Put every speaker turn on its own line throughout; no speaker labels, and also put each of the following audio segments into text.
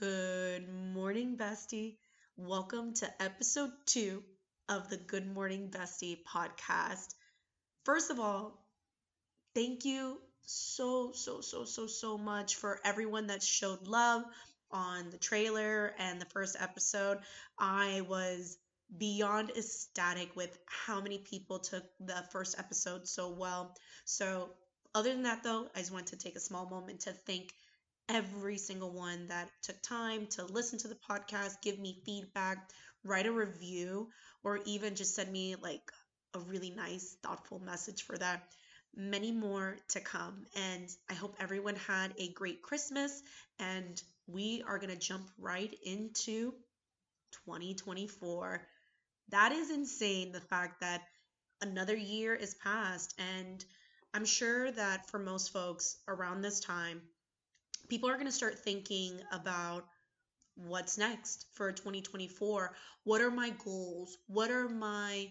Good morning, bestie. Welcome to episode two of the Good Morning Bestie podcast. First of all, thank you so, so, so, so, so much for everyone that showed love on the trailer and the first episode. I was beyond ecstatic with how many people took the first episode so well. So, other than that, though, I just want to take a small moment to thank every single one that took time to listen to the podcast, give me feedback, write a review, or even just send me like a really nice, thoughtful message for that. Many more to come. And I hope everyone had a great Christmas. And we are going to jump right into 2024. That is insane, the fact that another year is past. And I'm sure that for most folks around this time, people are going to start thinking about what's next for 2024 what are my goals? What are my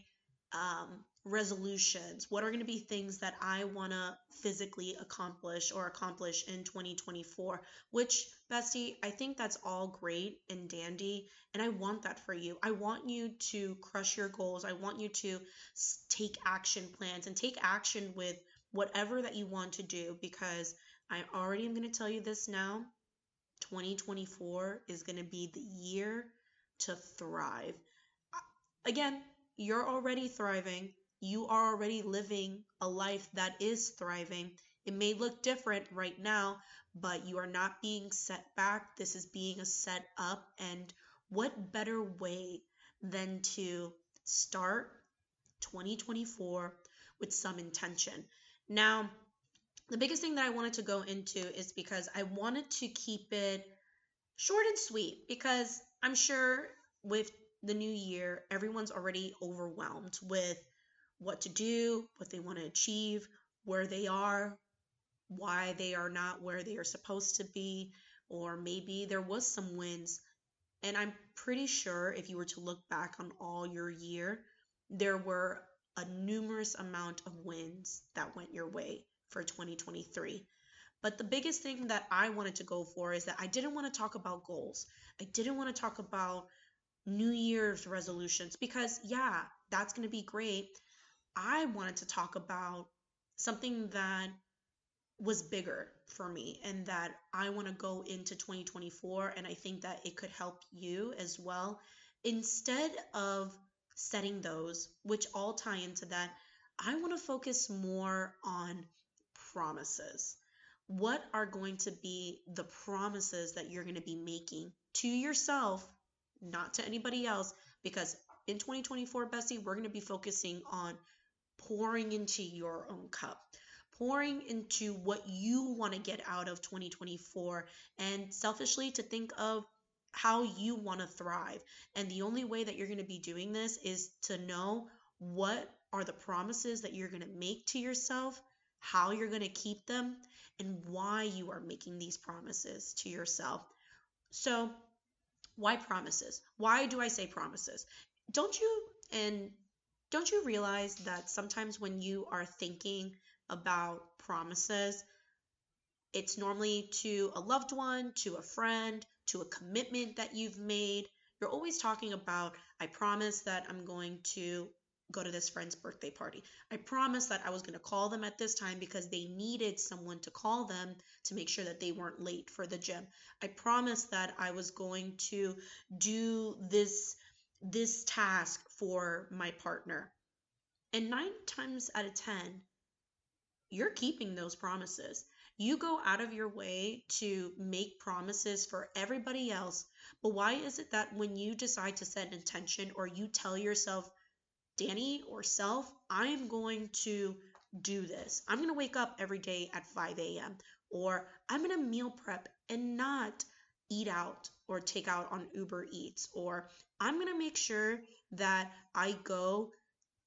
um, resolutions? What are going to be things that i want to physically accomplish or accomplish in 2024 which bestie i think that's all great and dandy and i want that for you. I want you to crush your goals. I want you to take action plans and take action with whatever that you want to do because I already am going to tell you this now. 2024 is going to be the year to thrive. Again, you're already thriving. You are already living a life that is thriving. It may look different right now, but you are not being set back. This is being a set up. And what better way than to start 2024 with some intention? Now, the biggest thing that I wanted to go into is because I wanted to keep it short and sweet because I'm sure with the new year, everyone's already overwhelmed with what to do, what they want to achieve, where they are, why they are not where they are supposed to be, or maybe there was some wins. And I'm pretty sure if you were to look back on all your year, there were a numerous amount of wins that went your way for 2023. But the biggest thing that I wanted to go for is that I didn't want to talk about goals. I didn't want to talk about New Year's resolutions because, yeah, that's going to be great. I wanted to talk about something that was bigger for me and that I want to go into 2024 and I think that it could help you as well. Instead of setting those, which all tie into that, I want to focus more on promises. What are going to be the promises that you're going to be making to yourself, not to anybody else? Because in 2024, Bestie, we're going to be focusing on pouring into your own cup, pouring into what you want to get out of 2024, and selfishly to think of how you want to thrive. And the only way that you're going to be doing this is to know what are the promises that you're going to make to yourself how you're going to keep them, and why you are making these promises to yourself. So, why promises? Why do I say promises? Don't you and don't you realize that sometimes when you are thinking about promises, it's normally to a loved one, to a friend, to a commitment that you've made. You're always talking about, I promise that I'm going to go to this friend's birthday party. I promised that I was going to call them at this time because they needed someone to call them to make sure that they weren't late for the gym. I promised that I was going to do this this task for my partner. And 9 times out of 10, you're keeping those promises. You go out of your way to make promises for everybody else, but why is it that when you decide to set an intention or you tell yourself Dani or self, I'm going to do this. I'm going to wake up every day at 5 a.m. or I'm going to meal prep and not eat out or take out on Uber Eats or I'm going to make sure that I go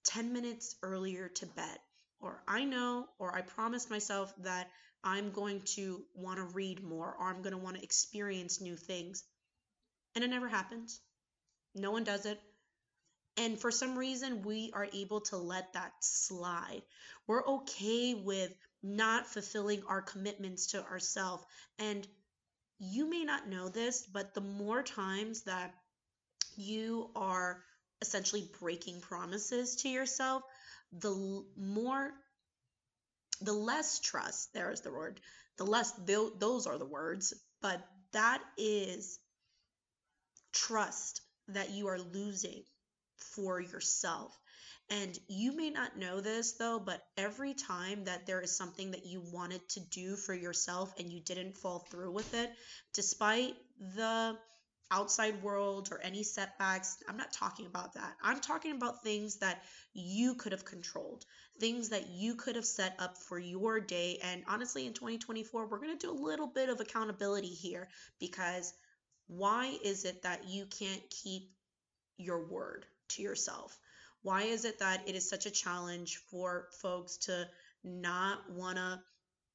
10 minutes earlier to bed or I know or I promised myself that I'm going to want to read more or I'm going to want to experience new things. And it never happens. No one does it. And for some reason, we are able to let that slide. We're okay with not fulfilling our commitments to ourselves. And you may not know this, but the more times that you are essentially breaking promises to yourself, the more, the less trust, there is the word, the less, those are the words, but that is trust that you are losing for yourself. And you may not know this though, but every time that there is something that you wanted to do for yourself and you didn't fall through with it, despite the outside world or any setbacks, I'm not talking about that. I'm talking about things that you could have controlled, things that you could have set up for your day. And honestly, in 2024, we're going to do a little bit of accountability here because why is it that you can't keep your word to yourself? Why is it that it is such a challenge for folks to not want to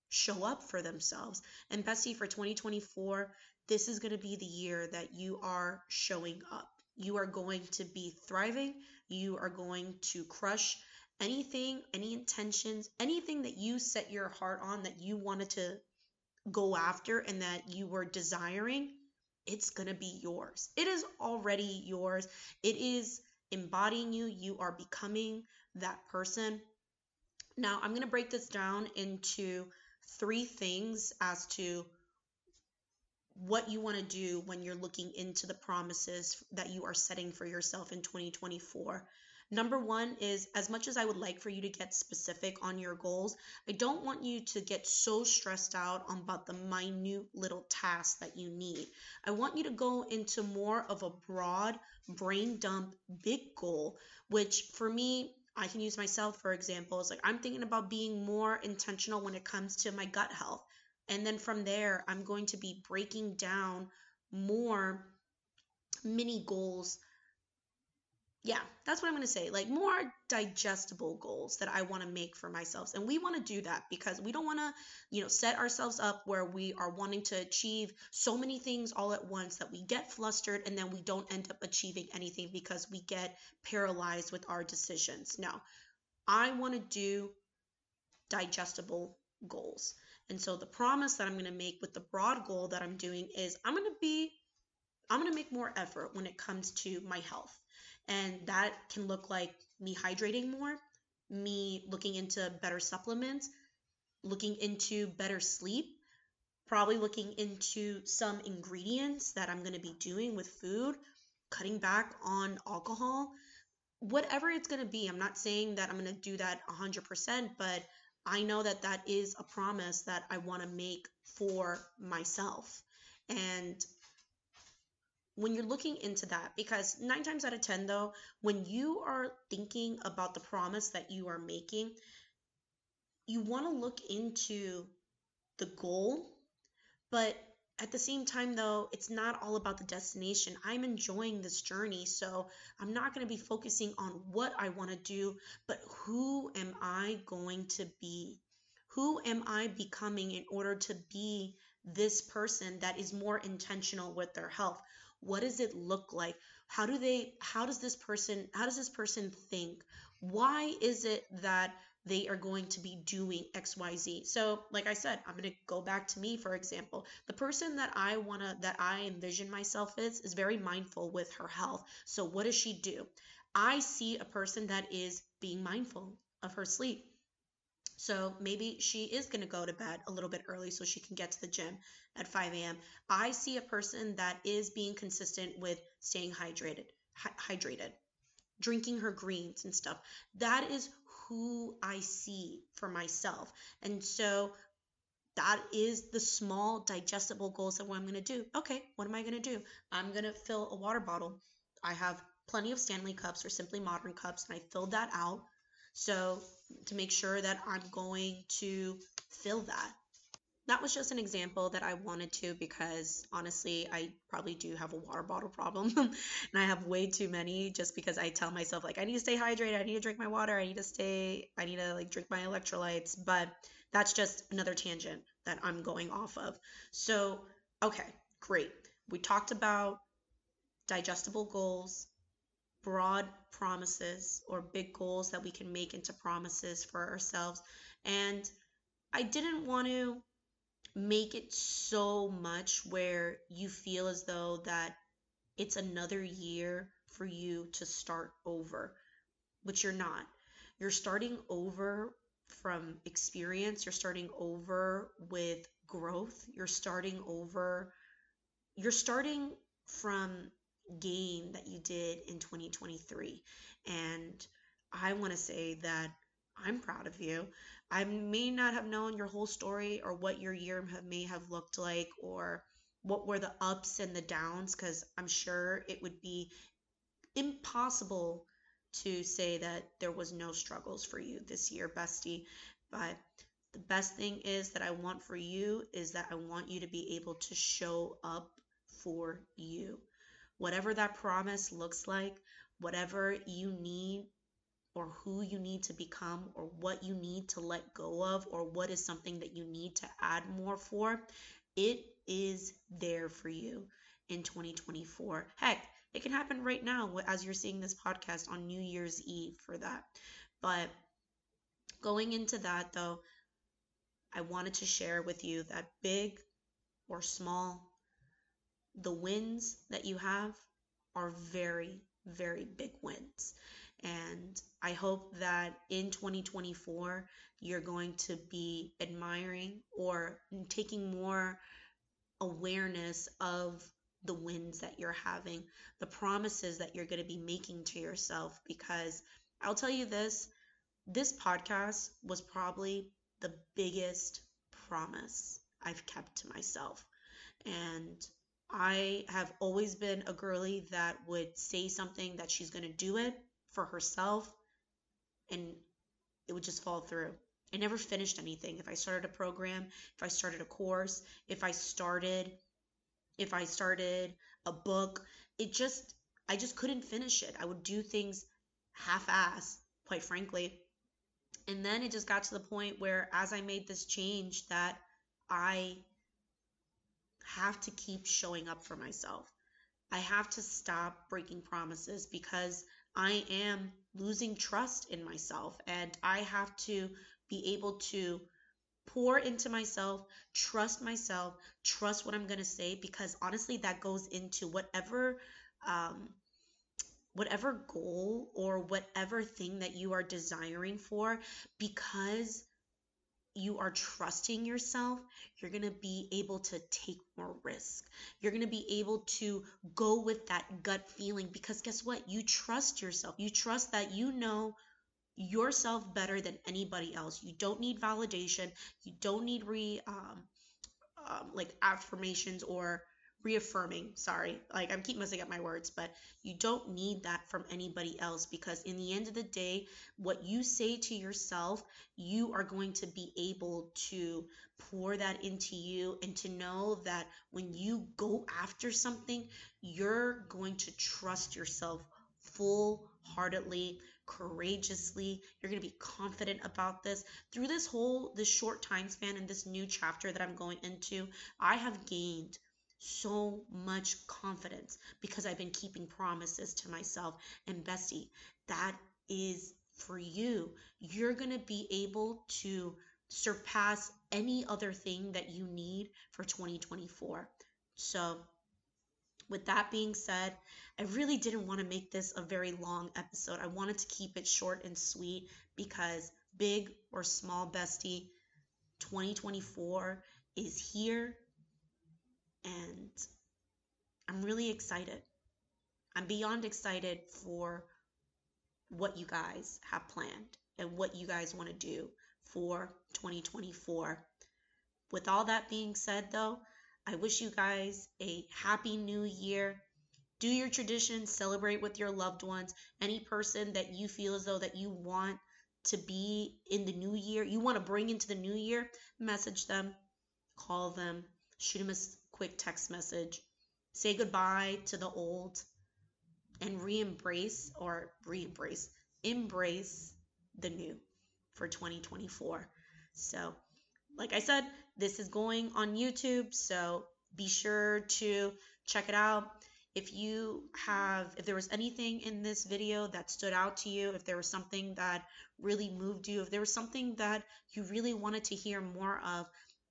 show up for themselves? And Bestie, for 2024, this is going to be the year that you are showing up. You are going to be thriving. You are going to crush anything, any intentions, anything that you set your heart on that you wanted to go after and that you were desiring it's going to be yours. It is already yours. It is embodying you. You are becoming that person. Now, I'm going to break this down into three things as to what you want to do when you're looking into the promises that you are setting for yourself in 2024. Number one is as much as I would like for you to get specific on your goals, I don't want you to get so stressed out about the minute little tasks that you need. I want you to go into more of a broad brain dump big goal, which for me, I can use myself for example. It's like I'm thinking about being more intentional when it comes to my gut health. And then from there, I'm going to be breaking down more mini goals yeah, that's what I'm going to say. Like more digestible goals that I want to make for myself. And we want to do that because we don't want to, you know, set ourselves up where we are wanting to achieve so many things all at once that we get flustered and then we don't end up achieving anything because we get paralyzed with our decisions. No, I want to do digestible goals. And so the promise that I'm going to make with the broad goal that I'm doing is I'm going to be I'm going to make more effort when it comes to my health. And that can look like me hydrating more, me looking into better supplements, looking into better sleep, probably looking into some ingredients that I'm going to be doing with food, cutting back on alcohol, whatever it's going to be. I'm not saying that I'm going to do that 100%, but I know that that is a promise that I want to make for myself. And when you're looking into that because nine times out of ten though when you are thinking about the promise that you are making you want to look into the goal but at the same time though it's not all about the destination. I'm enjoying this journey so i'm not going to be focusing on what i want to do but who am i going to be? Who am i becoming in order to be this person that is more intentional with their health what does it look like? How do they how does this person how does this person think? Why is it that they are going to be doing xyz so like i said i'm going to go back to me for example. The person that i want to that i envision myself as is very mindful with her health. So what does she do? I see a person that is being mindful of her sleep so maybe she is going to go to bed a little bit early so she can get to the gym at 5 a.m. I see a person that is being consistent with staying hydrated, hydrated, drinking her greens and stuff. That is who I see for myself. And so that is the small digestible goals that what I'm going to do. Okay, what am I going to do? I'm going to fill a water bottle. I have plenty of Stanley cups or Simple Modern cups and I filled that out. So to make sure that I'm going to fill that. That was just an example that I wanted to because honestly, I probably do have a water bottle problem and I have way too many just because I tell myself like I need to stay hydrated, I need to drink my water, I need to stay, I need to like drink my electrolytes, but that's just another tangent that I'm going off of. So, okay, great. We talked about digestible goals, broad promises or big goals that we can make into promises for ourselves. And I didn't want to make it so much where you feel as though that it's another year for you to start over, which you're not. You're starting over from experience, you're starting over with growth, you're starting over, you're starting from gain that you did in 2023. And I want to say that I'm proud of you. I may not have known your whole story or what your year may have looked like or what were the ups and the downs because I'm sure it would be impossible to say that there was no struggles for you this year, bestie. But the best thing is that I want for you is that I want you to be able to show up for you. Whatever that promise looks like, whatever you need or who you need to become or what you need to let go of or what is something that you need to add more for, it is there for you in 2024. Heck, it can happen right now as you're seeing this podcast on New Year's Eve for that. But going into that though, I wanted to share with you that big or small, the wins that you have are very, very big wins. And I hope that in 2024, you're going to be admiring or taking more awareness of the wins that you're having, the promises that you're going to be making to yourself. Because I'll tell you this this podcast was probably the biggest promise I've kept to myself. And I have always been a girly that would say something that she's going to do it for herself and it would just fall through. I never finished anything. If I started a program, if I started a course, if I started if I started a book, it just I just couldn't finish it. I would do things half-ass, quite frankly. And then it just got to the point where as I made this change that I have to keep showing up for myself. I have to stop breaking promises because I am losing trust in myself and I have to be able to pour into myself, trust myself, trust what I'm going to say because honestly that goes into whatever um whatever goal or whatever thing that you are desiring for because you are trusting yourself, you're going to be able to take more risk. You're going to be able to go with that gut feeling because guess what? You trust yourself. You trust that you know yourself better than anybody else. You don't need validation. You don't need re um, um like affirmations or reaffirming sorry like i'm keep messing up my words but you don't need that from anybody else because in the end of the day what you say to yourself you are going to be able to pour that into you and to know that when you go after something you're going to trust yourself full heartedly courageously. You're going to be confident about this. Through this whole this short time span and this new chapter that i'm going into i have gained so much confidence because I've been keeping promises to myself. And Bestie, that is for you. You're going to be able to surpass any other thing that you need for 2024. So, with that being said, I really didn't want to make this a very long episode. I wanted to keep it short and sweet because big or small bestie, 2024 is here I'm really excited. I'm beyond excited for what you guys have planned and what you guys want to do for 2024. With all that being said, though, I wish you guys a happy new year. Do your traditions, celebrate with your loved ones. Any person that you feel as though that you want to be in the new year, you want to bring into the new year, message them, call them, shoot them a quick text message, say goodbye to the old, and re embrace or re embrace, embrace the new for 2024. So, like I said, this is going on YouTube, so be sure to check it out. If you have, if there was anything in this video that stood out to you, if there was something that really moved you, if there was something that you really wanted to hear more of,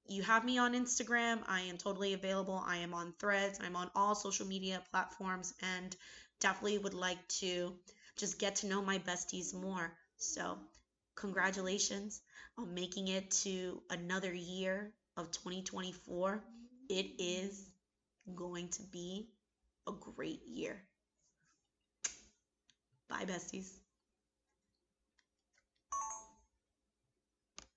you have me on Instagram. I am totally available. I am on threads. I'm on all social media platforms and definitely would like to just get to know my besties more. So, congratulations on making it to another year of 2024. It is going to be a great year. Bye, besties.